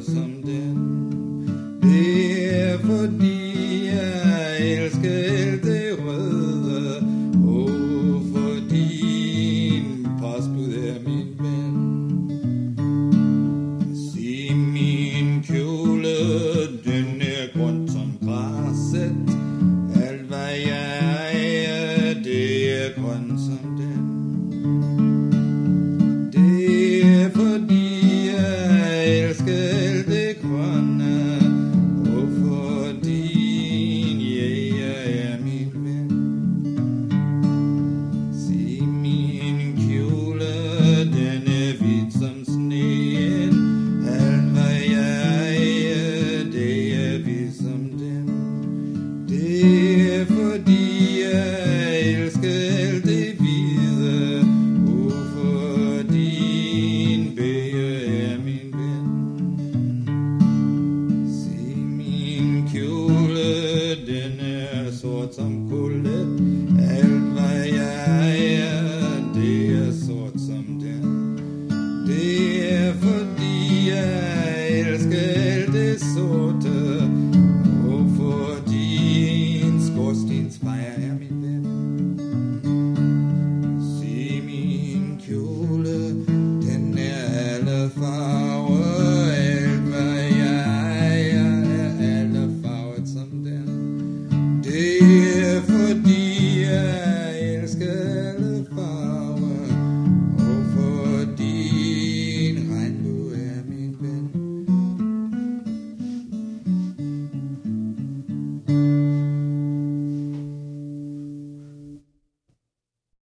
som den. Det er fordi jeg elsker sorte Hvorfor din skorstensfejer er min ven Se min kjole Den er alle farver Alt hvad jeg ejer Er